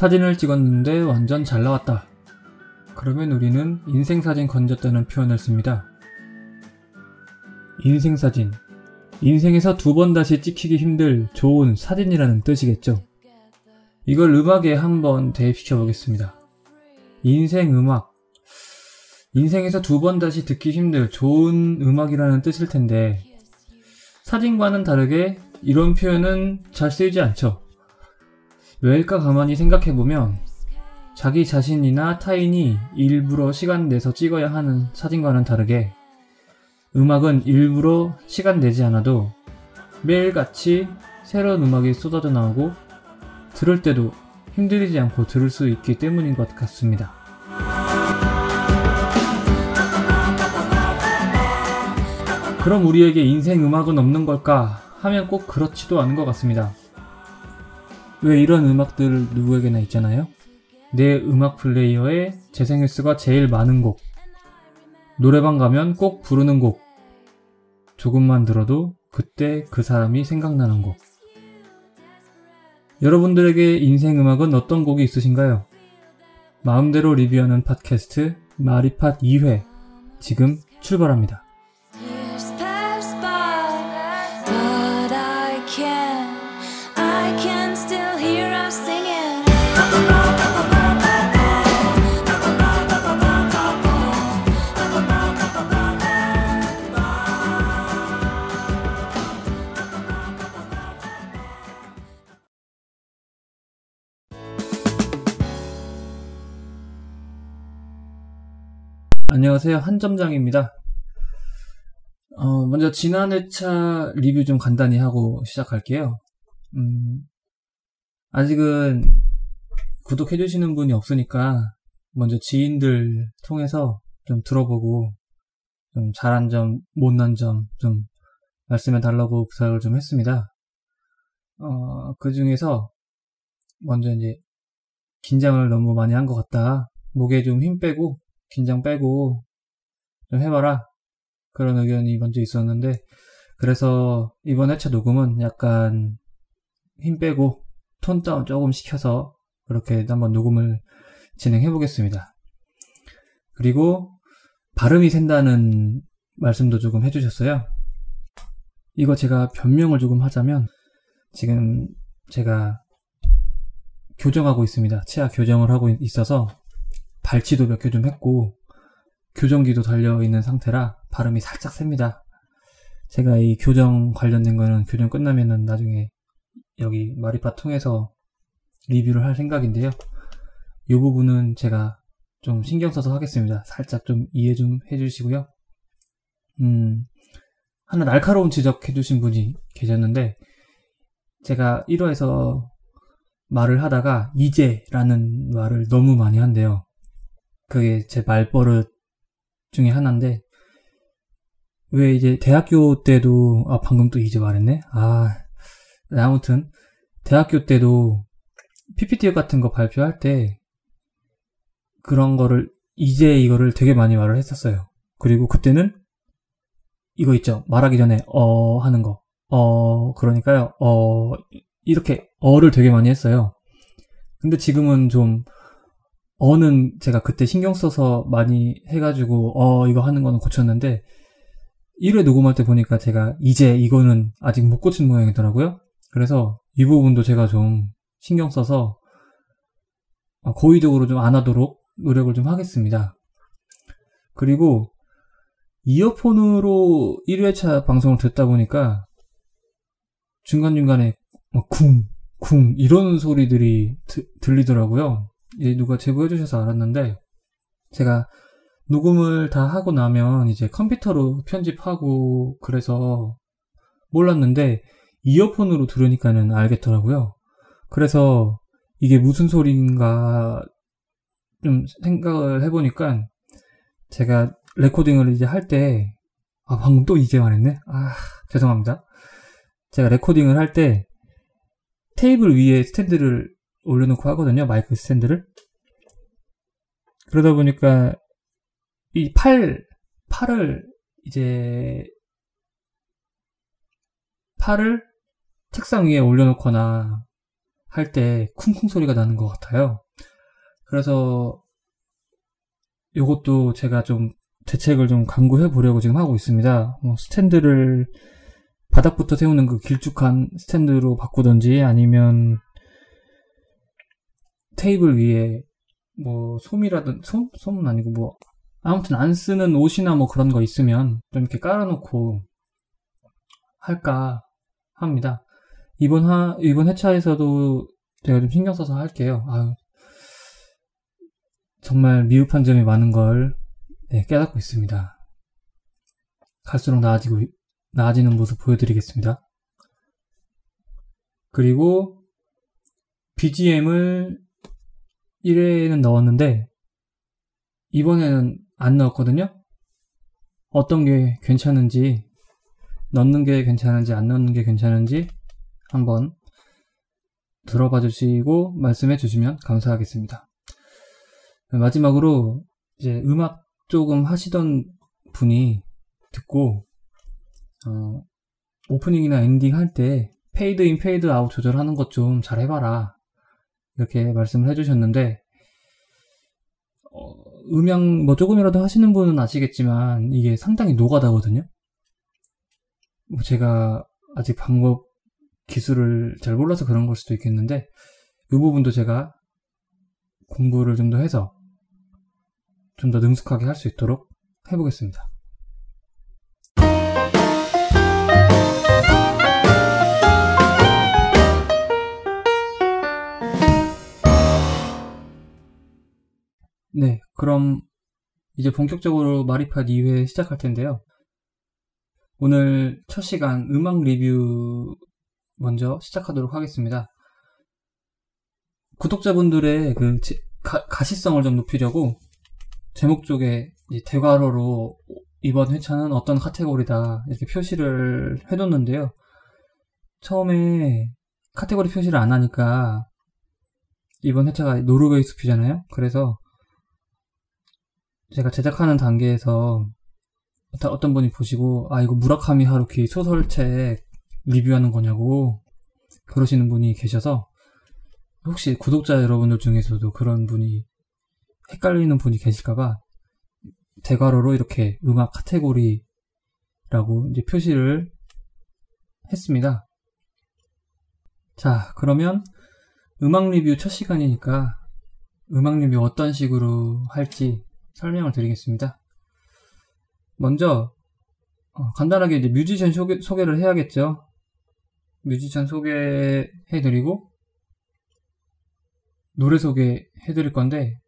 사진을 찍었는데 완전 잘 나왔다. 그러면 우리는 인생사진 건졌다는 표현을 씁니다. 인생사진. 인생에서 두 번 다시 찍히기 힘들 좋은 사진이라는 뜻이겠죠. 이걸 음악에 한번 대입시켜 보겠습니다. 인생 음악. 인생에서 두 번 다시 듣기 힘들 좋은 음악이라는 뜻일 텐데, 사진과는 다르게 이런 표현은 잘 쓰이지 않죠. 왜일까 가만히 생각해보면, 자기 자신이나 타인이 일부러 시간 내서 찍어야 하는 사진과는 다르게, 음악은 일부러 시간 내지 않아도 매일같이 새로운 음악이 쏟아져 나오고 들을 때도 힘들이지 않고 들을 수 있기 때문인 것 같습니다. 그럼 우리에게 인생 음악은 없는 걸까 하면 꼭 그렇지도 않은 것 같습니다. 왜 이런 음악들 누구에게나 있잖아요? 내 음악 플레이어에 재생 횟수가 제일 많은 곡, 노래방 가면 꼭 부르는 곡. 조금만 들어도 그때 그 사람이 생각나는 곡. 여러분들에게 인생 음악은 어떤 곡이 있으신가요? 마음대로 리뷰하는 팟캐스트 마리팟 2회 지금 출발합니다. 안녕하세요. 한점장입니다. 어, 먼저 지난 회차 리뷰 좀 간단히 하고 시작할게요. 음, 아직은 구독해주시는 분이 없으니까 먼저 지인들 통해서 좀 들어보고 좀 잘한 점, 못난 점 좀 말씀해 달라고 부탁을 좀 했습니다. 어, 그 중에서 먼저 이제 긴장을 너무 많이 한 것 같다. 목에 좀 힘 빼고 긴장 빼고 좀 해봐라. 그런 의견이 먼저 있었는데, 그래서 이번 회차 녹음은 약간 힘 빼고 톤 다운 조금 시켜서 그렇게 한번 녹음을 진행해 보겠습니다. 그리고 발음이 샌다는 말씀도 조금 해주셨어요. 이거 제가 변명을 조금 하자면, 지금 제가 교정하고 있습니다. 치아 교정을 하고 있어서 발치도 몇 개 좀 했고 교정기도 달려 있는 상태라 발음이 살짝 셉니다. 제가 이 교정 관련된 거는 교정 끝나면은 나중에 여기 마리파 통해서 리뷰를 할 생각인데요. 이 부분은 제가 좀 신경 써서 하겠습니다. 살짝 좀 이해 좀 해주시고요. 음, 하나 날카로운 지적 해주신 분이 계셨는데, 제가 1화에서 말을 하다가 이제라는 말을 너무 많이 한대요. 그게 제 말버릇 중에 하나인데, 왜 이제 대학교 때도, 아, 방금 또 이제 말했네? 아, 네, 아무튼, 대학교 때도 PPT 같은 거 발표할 때, 그런 거를, 이제 이거를 되게 많이 말을 했었어요. 그리고 그때는, 이거 있죠. 말하기 전에, 어, 하는 거. 어, 그러니까요, 어, 이렇게, 어를 되게 많이 했어요. 근데 지금은 좀, 어는 제가 그때 신경 써서 많이 해가지고, 어, 이거 하는 거는 고쳤는데, 1회 녹음할 때 보니까 제가 이제 이거는 아직 못 고친 모양이더라고요. 그래서 이 부분도 제가 좀 신경 써서 어, 고의적으로 좀 안 하도록 노력을 좀 하겠습니다. 그리고 이어폰으로 1회차 방송을 듣다 보니까 중간중간에 막 쿵, 쿵 이런 소리들이 드- 들리더라고요. 예, 누가 제보해 주셔서 알았는데 제가 녹음을 다 하고 나면 이제 컴퓨터로 편집하고 그래서 몰랐는데 이어폰으로 들으니까는 알겠더라고요. 그래서 이게 무슨 소리인가 좀 생각을 해보니까 제가 레코딩을 이제 할 때, 아, 방금 또 이제 말했네? 아, 죄송합니다. 제가 레코딩을 할 때 테이블 위에 스탠드를 올려놓고 하거든요. 마이크 스탠드를. 그러다 보니까 이 팔, 팔을 이제 팔을 책상 위에 올려놓거나 할 때 쿵쿵 소리가 나는 것 같아요. 그래서 이것도 제가 좀 대책을 좀 강구해 보려고 지금 하고 있습니다. 뭐 스탠드를 바닥부터 세우는 그 길쭉한 스탠드로 바꾸던지 아니면 테이블 위에 뭐 솜이라든 솜? 솜은 아니고 뭐 아무튼 안 쓰는 옷이나 뭐 그런 거 있으면 좀 이렇게 깔아놓고 할까 합니다. 이번 하 이번 회차에서도 제가 좀 신경 써서 할게요. 아유, 정말 미흡한 점이 많은 걸 네, 깨닫고 있습니다. 갈수록 나아지고 나아지는 모습 보여드리겠습니다. 그리고 BGM을 1회에는 넣었는데 이번에는 안 넣었거든요. 어떤 게 괜찮은지 넣는 게 괜찮은지 안 넣는 게 괜찮은지 한번 들어봐 주시고 말씀해 주시면 감사하겠습니다. 마지막으로 이제 음악 조금 하시던 분이 듣고 어, 오프닝이나 엔딩 할 때 페이드 인 페이드 아웃 조절하는 것 좀 잘 해봐라 이렇게 말씀을 해주셨는데 어, 음향 뭐 조금이라도 하시는 분은 아시겠지만 이게 상당히 노가다거든요. 뭐 제가 아직 방법 기술을 잘 몰라서 그런 걸 수도 있겠는데 이 부분도 제가 공부를 좀 더 해서 좀 더 능숙하게 할 수 있도록 해보겠습니다. 네, 그럼 이제 본격적으로 마리팟 2회 시작할 텐데요. 오늘 첫 시간 음악 리뷰 먼저 시작하도록 하겠습니다. 구독자분들의 그 가, 시성을좀 높이려고 제목 쪽에 대괄호로 이번 회차는 어떤 카테고리다 이렇게 표시를 해뒀는데요. 처음에 카테고리 표시를 안 하니까 이번 회차가 노르웨이 숲이잖아요. 그래서 제가 제작하는 단계에서 어떤 분이 보시고 아 이거 무라카미 하루키 소설책 리뷰하는 거냐고 그러시는 분이 계셔서 혹시 구독자 여러분들 중에서도 그런 분이 헷갈리는 분이 계실까봐 대괄호로 이렇게 음악 카테고리라고 이제 표시를 했습니다. 자, 그러면 음악 리뷰 첫 시간이니까 음악 리뷰 어떤 식으로 할지 설명을 드리겠습니다. 먼저 어, 간단하게 이제 뮤지션 소개, 소개를 해야겠죠. 뮤지션 소개해드리고 노래 소개해드릴 건데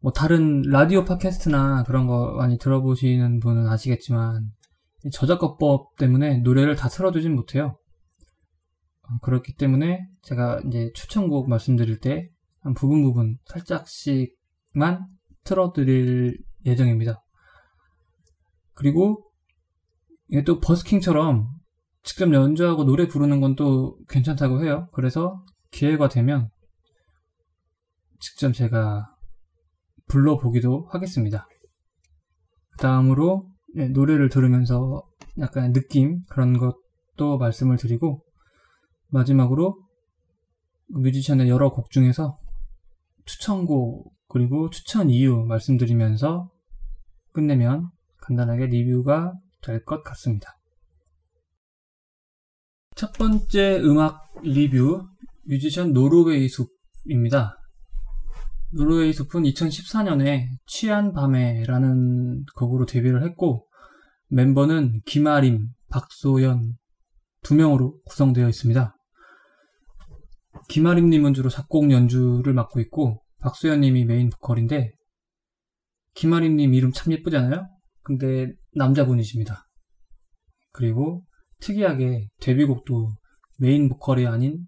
뭐 다른 라디오 팟캐스트나 그런 거 많이 들어보시는 분은 아시겠지만 저작권법 때문에 노래를 다 틀어주진 못해요. 어, 그렇기 때문에 제가 이제 추천곡 말씀드릴 때 한 부분 부분 살짝씩만 틀어드릴 예정입니다. 그리고 이게 또 버스킹처럼 직접 연주하고 노래 부르는 건 또 괜찮다고 해요. 그래서 기회가 되면 직접 제가 불러보기도 하겠습니다. 그 다음으로 네, 노래를 들으면서 약간 느낌 그런 것도 말씀을 드리고 마지막으로 뮤지션의 여러 곡 중에서 추천곡 그리고 추천 이유 말씀드리면서 끝내면 간단하게 리뷰가 될 것 같습니다. 첫 번째 음악 리뷰 뮤지션 노르웨이 숲입니다. 노르웨이 숲은 2014년에 취한 밤에라는 곡으로 데뷔를 했고 멤버는 김아림, 박소연 두 명으로 구성되어 있습니다. 김아림님은 주로 작곡 연주를 맡고 있고 박소연님이 메인 보컬인데 김아림님 이름 참 예쁘잖아요? 근데 남자분이십니다. 그리고 특이하게 데뷔곡도 메인 보컬이 아닌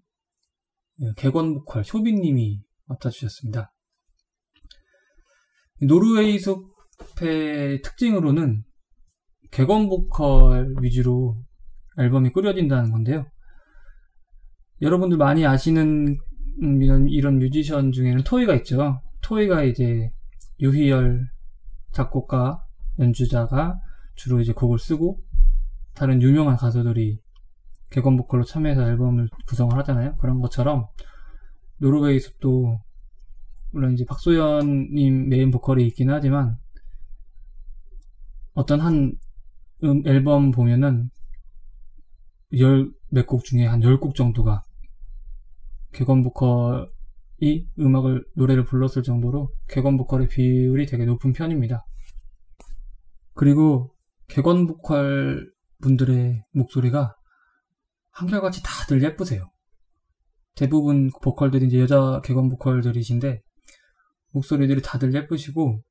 예, 객원 보컬 쇼빈님이 맡아주셨습니다. 노르웨이 숲의 특징으로는 객원 보컬 위주로 앨범이 꾸려진다는 건데요. 여러분들 많이 아시는 이런, 이런 뮤지션 중에는 토이가 있죠. 토이가 이제 유희열 작곡가, 연주자가 주로 이제 곡을 쓰고 다른 유명한 가수들이 객원 보컬로 참여해서 앨범을 구성을 하잖아요. 그런 것처럼 노르웨이 숲도 물론 이제 박소연님 메인 보컬이 있긴 하지만 어떤 한 음, 앨범 보면은 열 몇 곡 중에 한 열 곡 정도가 객원 보컬이 음악을 노래를 불렀을 정도로 객원 보컬의 비율이 되게 높은 편입니다. 그리고 객원 보컬 분들의 목소리가 한결같이 다들 예쁘세요. 대부분 보컬들이 이제 여자 객원 보컬들이신데 목소리들이 다들 예쁘시고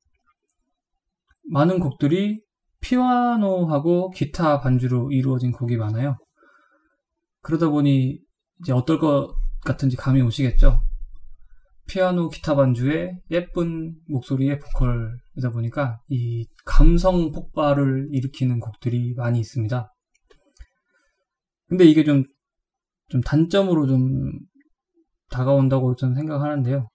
많은 곡들이 피아노하고 기타 반주로 이루어진 곡이 많아요. 그러다 보니 이제 어떨 것 같은지 감이 오시겠죠? 피아노 기타 반주에 예쁜 목소리의 보컬이다 보니까 이 감성 폭발을 일으키는 곡들이 많이 있습니다. 근데 이게 좀, 좀 단점으로 좀 다가온다고 저는 생각하는데요.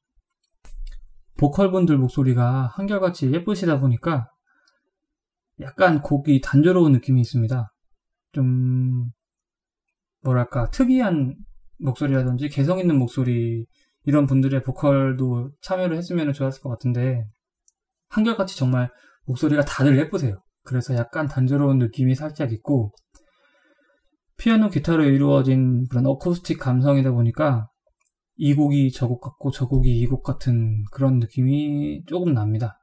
보컬분들 목소리가 한결같이 예쁘시다 보니까 약간 곡이 단조로운 느낌이 있습니다. 좀, 뭐랄까, 특이한 목소리라든지 개성 있는 목소리, 이런 분들의 보컬도 참여를 했으면 좋았을 것 같은데, 한결같이 정말 목소리가 다들 예쁘세요. 그래서 약간 단조로운 느낌이 살짝 있고, 피아노 기타로 이루어진 그런 어쿠스틱 감성이다 보니까, 이 곡이 저 곡 같고 저 곡이 이 곡 같은 그런 느낌이 조금 납니다.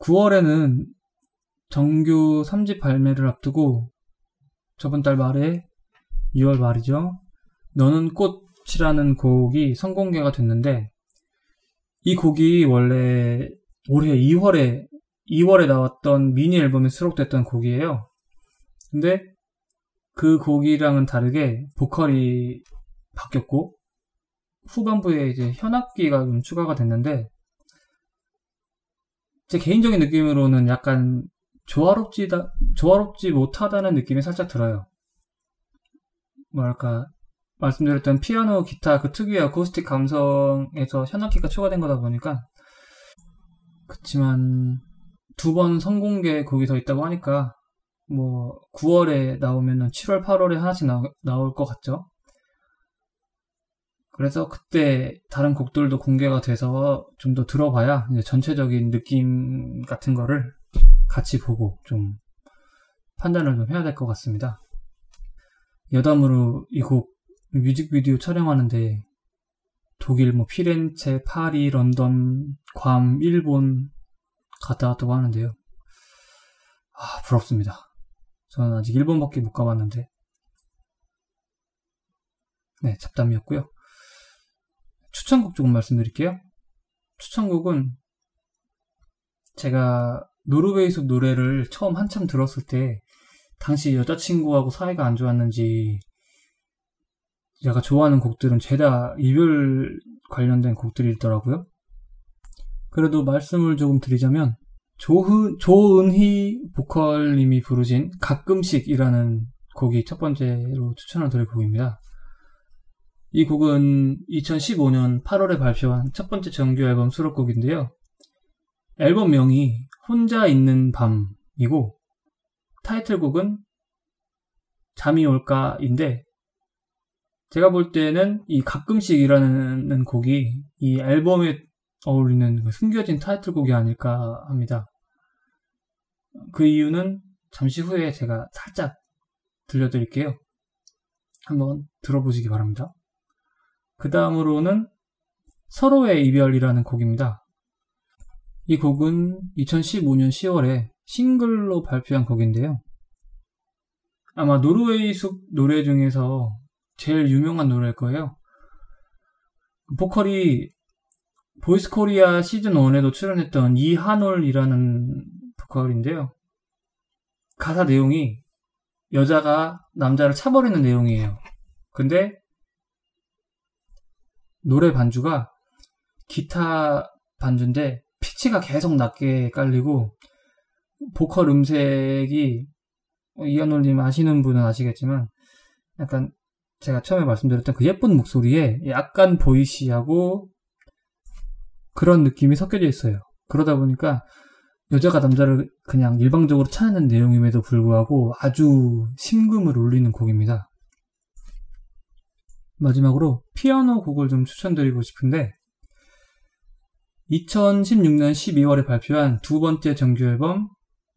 9월에는 정규 3집 발매를 앞두고 저번 달 말에 2월 말이죠. 너는 꽃이라는 곡이 선공개가 됐는데 이 곡이 원래 올해 2월에 2월에 나왔던 미니 앨범에 수록됐던 곡이에요. 근데 그 곡이랑은 다르게 보컬이 바뀌었고 후반부에 이제 현악기가 좀 추가가 됐는데 제 개인적인 느낌으로는 약간 조화롭지다, 조화롭지 못하다는 느낌이 살짝 들어요. 뭐랄까, 말씀드렸던 피아노, 기타 그 특유의 어쿠스틱 감성에서 현악기가 추가된 거다 보니까, 그치만, 두 번 선공개 곡이 더 있다고 하니까, 뭐, 9월에 나오면은 7월, 8월에 하나씩 나, 나올 것 같죠? 그래서 그때 다른 곡들도 공개가 돼서 좀 더 들어봐야 전체적인 느낌 같은 거를 같이 보고 좀 판단을 좀 해야 될 것 같습니다. 여담으로 이 곡 뮤직비디오 촬영하는데 독일 뭐 피렌체, 파리, 런던, 괌, 일본 갔다 왔다고 하는데요. 아, 부럽습니다. 저는 아직 일본밖에 못 가봤는데. 네, 잡담이었고요. 추천곡 조금 말씀드릴게요. 추천곡은 제가 노르웨이 숲 노래를 처음 한참 들었을 때 당시 여자친구하고 사이가 안 좋았는지 제가 좋아하는 곡들은 죄다 이별 관련된 곡들이 있더라고요. 그래도 말씀을 조금 드리자면 조흐, 조은희 보컬님이 부르신 가끔씩이라는 곡이 첫 번째로 추천을 드릴 곡입니다. 이 곡은 2015년 8월에 발표한 첫 번째 정규 앨범 수록곡인데요. 앨범명이 혼자 있는 밤이고 타이틀곡은 잠이 올까인데 제가 볼 때는 이 가끔씩이라는 곡이 이 앨범에 어울리는 그 숨겨진 타이틀곡이 아닐까 합니다. 그 이유는 잠시 후에 제가 살짝 들려드릴게요. 한번 들어보시기 바랍니다. 그 다음으로는 서로의 이별이라는 곡입니다. 이 곡은 2015년 10월에 싱글로 발표한 곡인데요. 아마 노르웨이 숲 노래 중에서 제일 유명한 노래일 거예요. 보컬이 보이스 코리아 시즌 1에도 출연했던 이한올이라는 보컬인데요. 가사 내용이 여자가 남자를 차버리는 내용이에요. 근데 노래 반주가 기타 반주인데 피치가 계속 낮게 깔리고 보컬 음색이 이현올님 아시는 분은 아시겠지만 약간 제가 처음에 말씀드렸던 그 예쁜 목소리에 약간 보이시하고 그런 느낌이 섞여져 있어요. 그러다 보니까 여자가 남자를 그냥 일방적으로 찾는 내용임에도 불구하고 아주 심금을 울리는 곡입니다. 마지막으로 피아노 곡을 좀 추천드리고 싶은데 2016년 12월에 발표한 두 번째 정규 앨범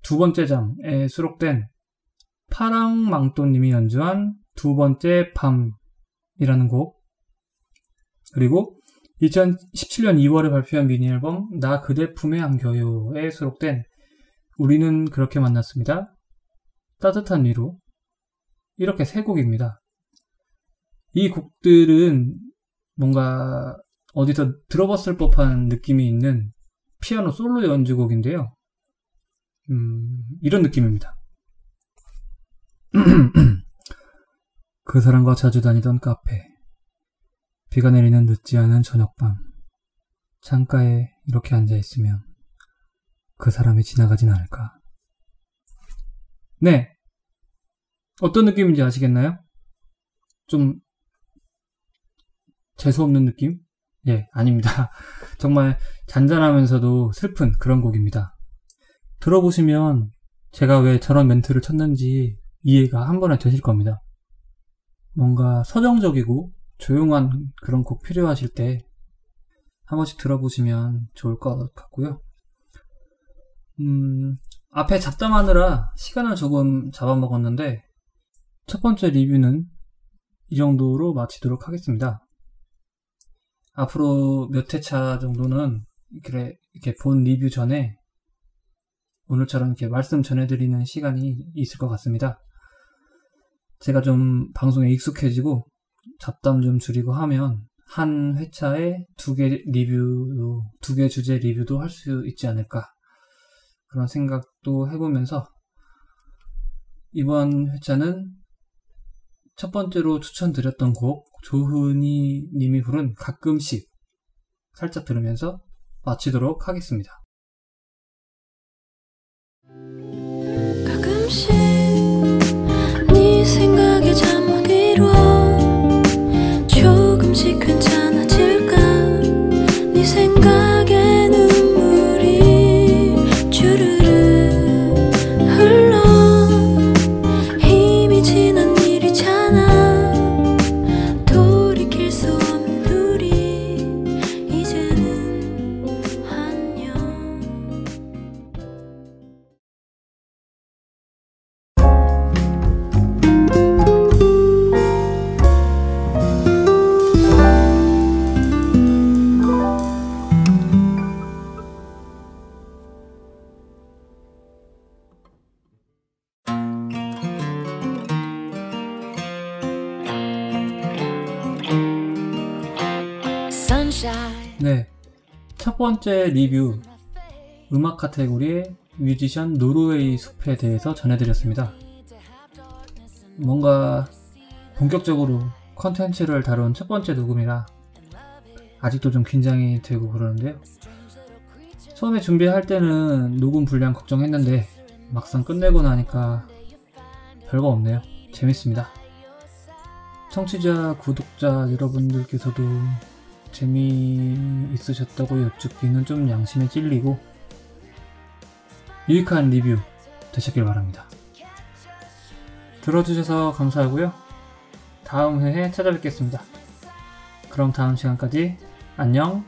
두 번째 잠에 수록된 파랑망토님이 연주한 두 번째 밤이라는 곡 그리고 2017년 2월에 발표한 미니 앨범 나 그대 품에 안겨요에 수록된 우리는 그렇게 만났습니다. 따뜻한 위로 이렇게 세 곡입니다. 이 곡들은 뭔가 어디서 들어봤을 법한 느낌이 있는 피아노 솔로 연주곡인데요. 음, 이런 느낌입니다. 그 사람과 자주 다니던 카페. 비가 내리는 늦지 않은 저녁밤. 창가에 이렇게 앉아 있으면 그 사람이 지나가진 않을까. 네. 어떤 느낌인지 아시겠나요? 좀 재수없는 느낌? 예, 아닙니다. 정말 잔잔하면서도 슬픈 그런 곡입니다. 들어보시면 제가 왜 저런 멘트를 쳤는지 이해가 한 번에 되실 겁니다. 뭔가 서정적이고 조용한 그런 곡 필요하실 때 한 번씩 들어보시면 좋을 것 같고요. 음, 앞에 잡담하느라 시간을 조금 잡아먹었는데 첫 번째 리뷰는 이 정도로 마치도록 하겠습니다. 앞으로 몇 회차 정도는 이렇게, 이렇게 본 리뷰 전에 오늘처럼 이렇게 말씀 전해드리는 시간이 있을 것 같습니다. 제가 좀 방송에 익숙해지고 잡담 좀 줄이고 하면 한 회차에 두 개 리뷰, 두 개 주제 리뷰도 할 수 있지 않을까. 그런 생각도 해보면서 이번 회차는 첫 번째로 추천드렸던 곡 조은희 님이 부른 가끔씩 살짝 들으면서 마치도록 하겠습니다. 가끔씩 네. 첫 번째 리뷰 음악 카테고리의 뮤지션 노르웨이 숲에 대해서 전해드렸습니다. 뭔가 본격적으로 컨텐츠를 다룬 첫 번째 녹음이라 아직도 좀 긴장이 되고 그러는데요. 처음에 준비할 때는 녹음 분량 걱정했는데 막상 끝내고 나니까 별거 없네요. 재밌습니다. 청취자, 구독자 여러분들께서도 재미있으셨다고 여쭙기는 좀 양심에 찔리고 유익한 리뷰 되셨길 바랍니다. 들어주셔서 감사하고요. 다음 회에 찾아뵙겠습니다. 그럼 다음 시간까지 안녕.